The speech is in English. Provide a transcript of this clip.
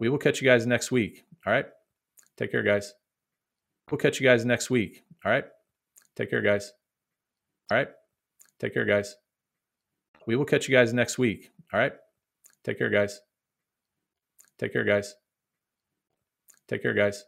we will catch you guys next week. All right. Take care, guys. We'll catch you guys next week. All right. Take care, guys. All right. Take care, guys. We will catch you guys next week. All right. Take care, guys. Take care, guys. Take care, guys.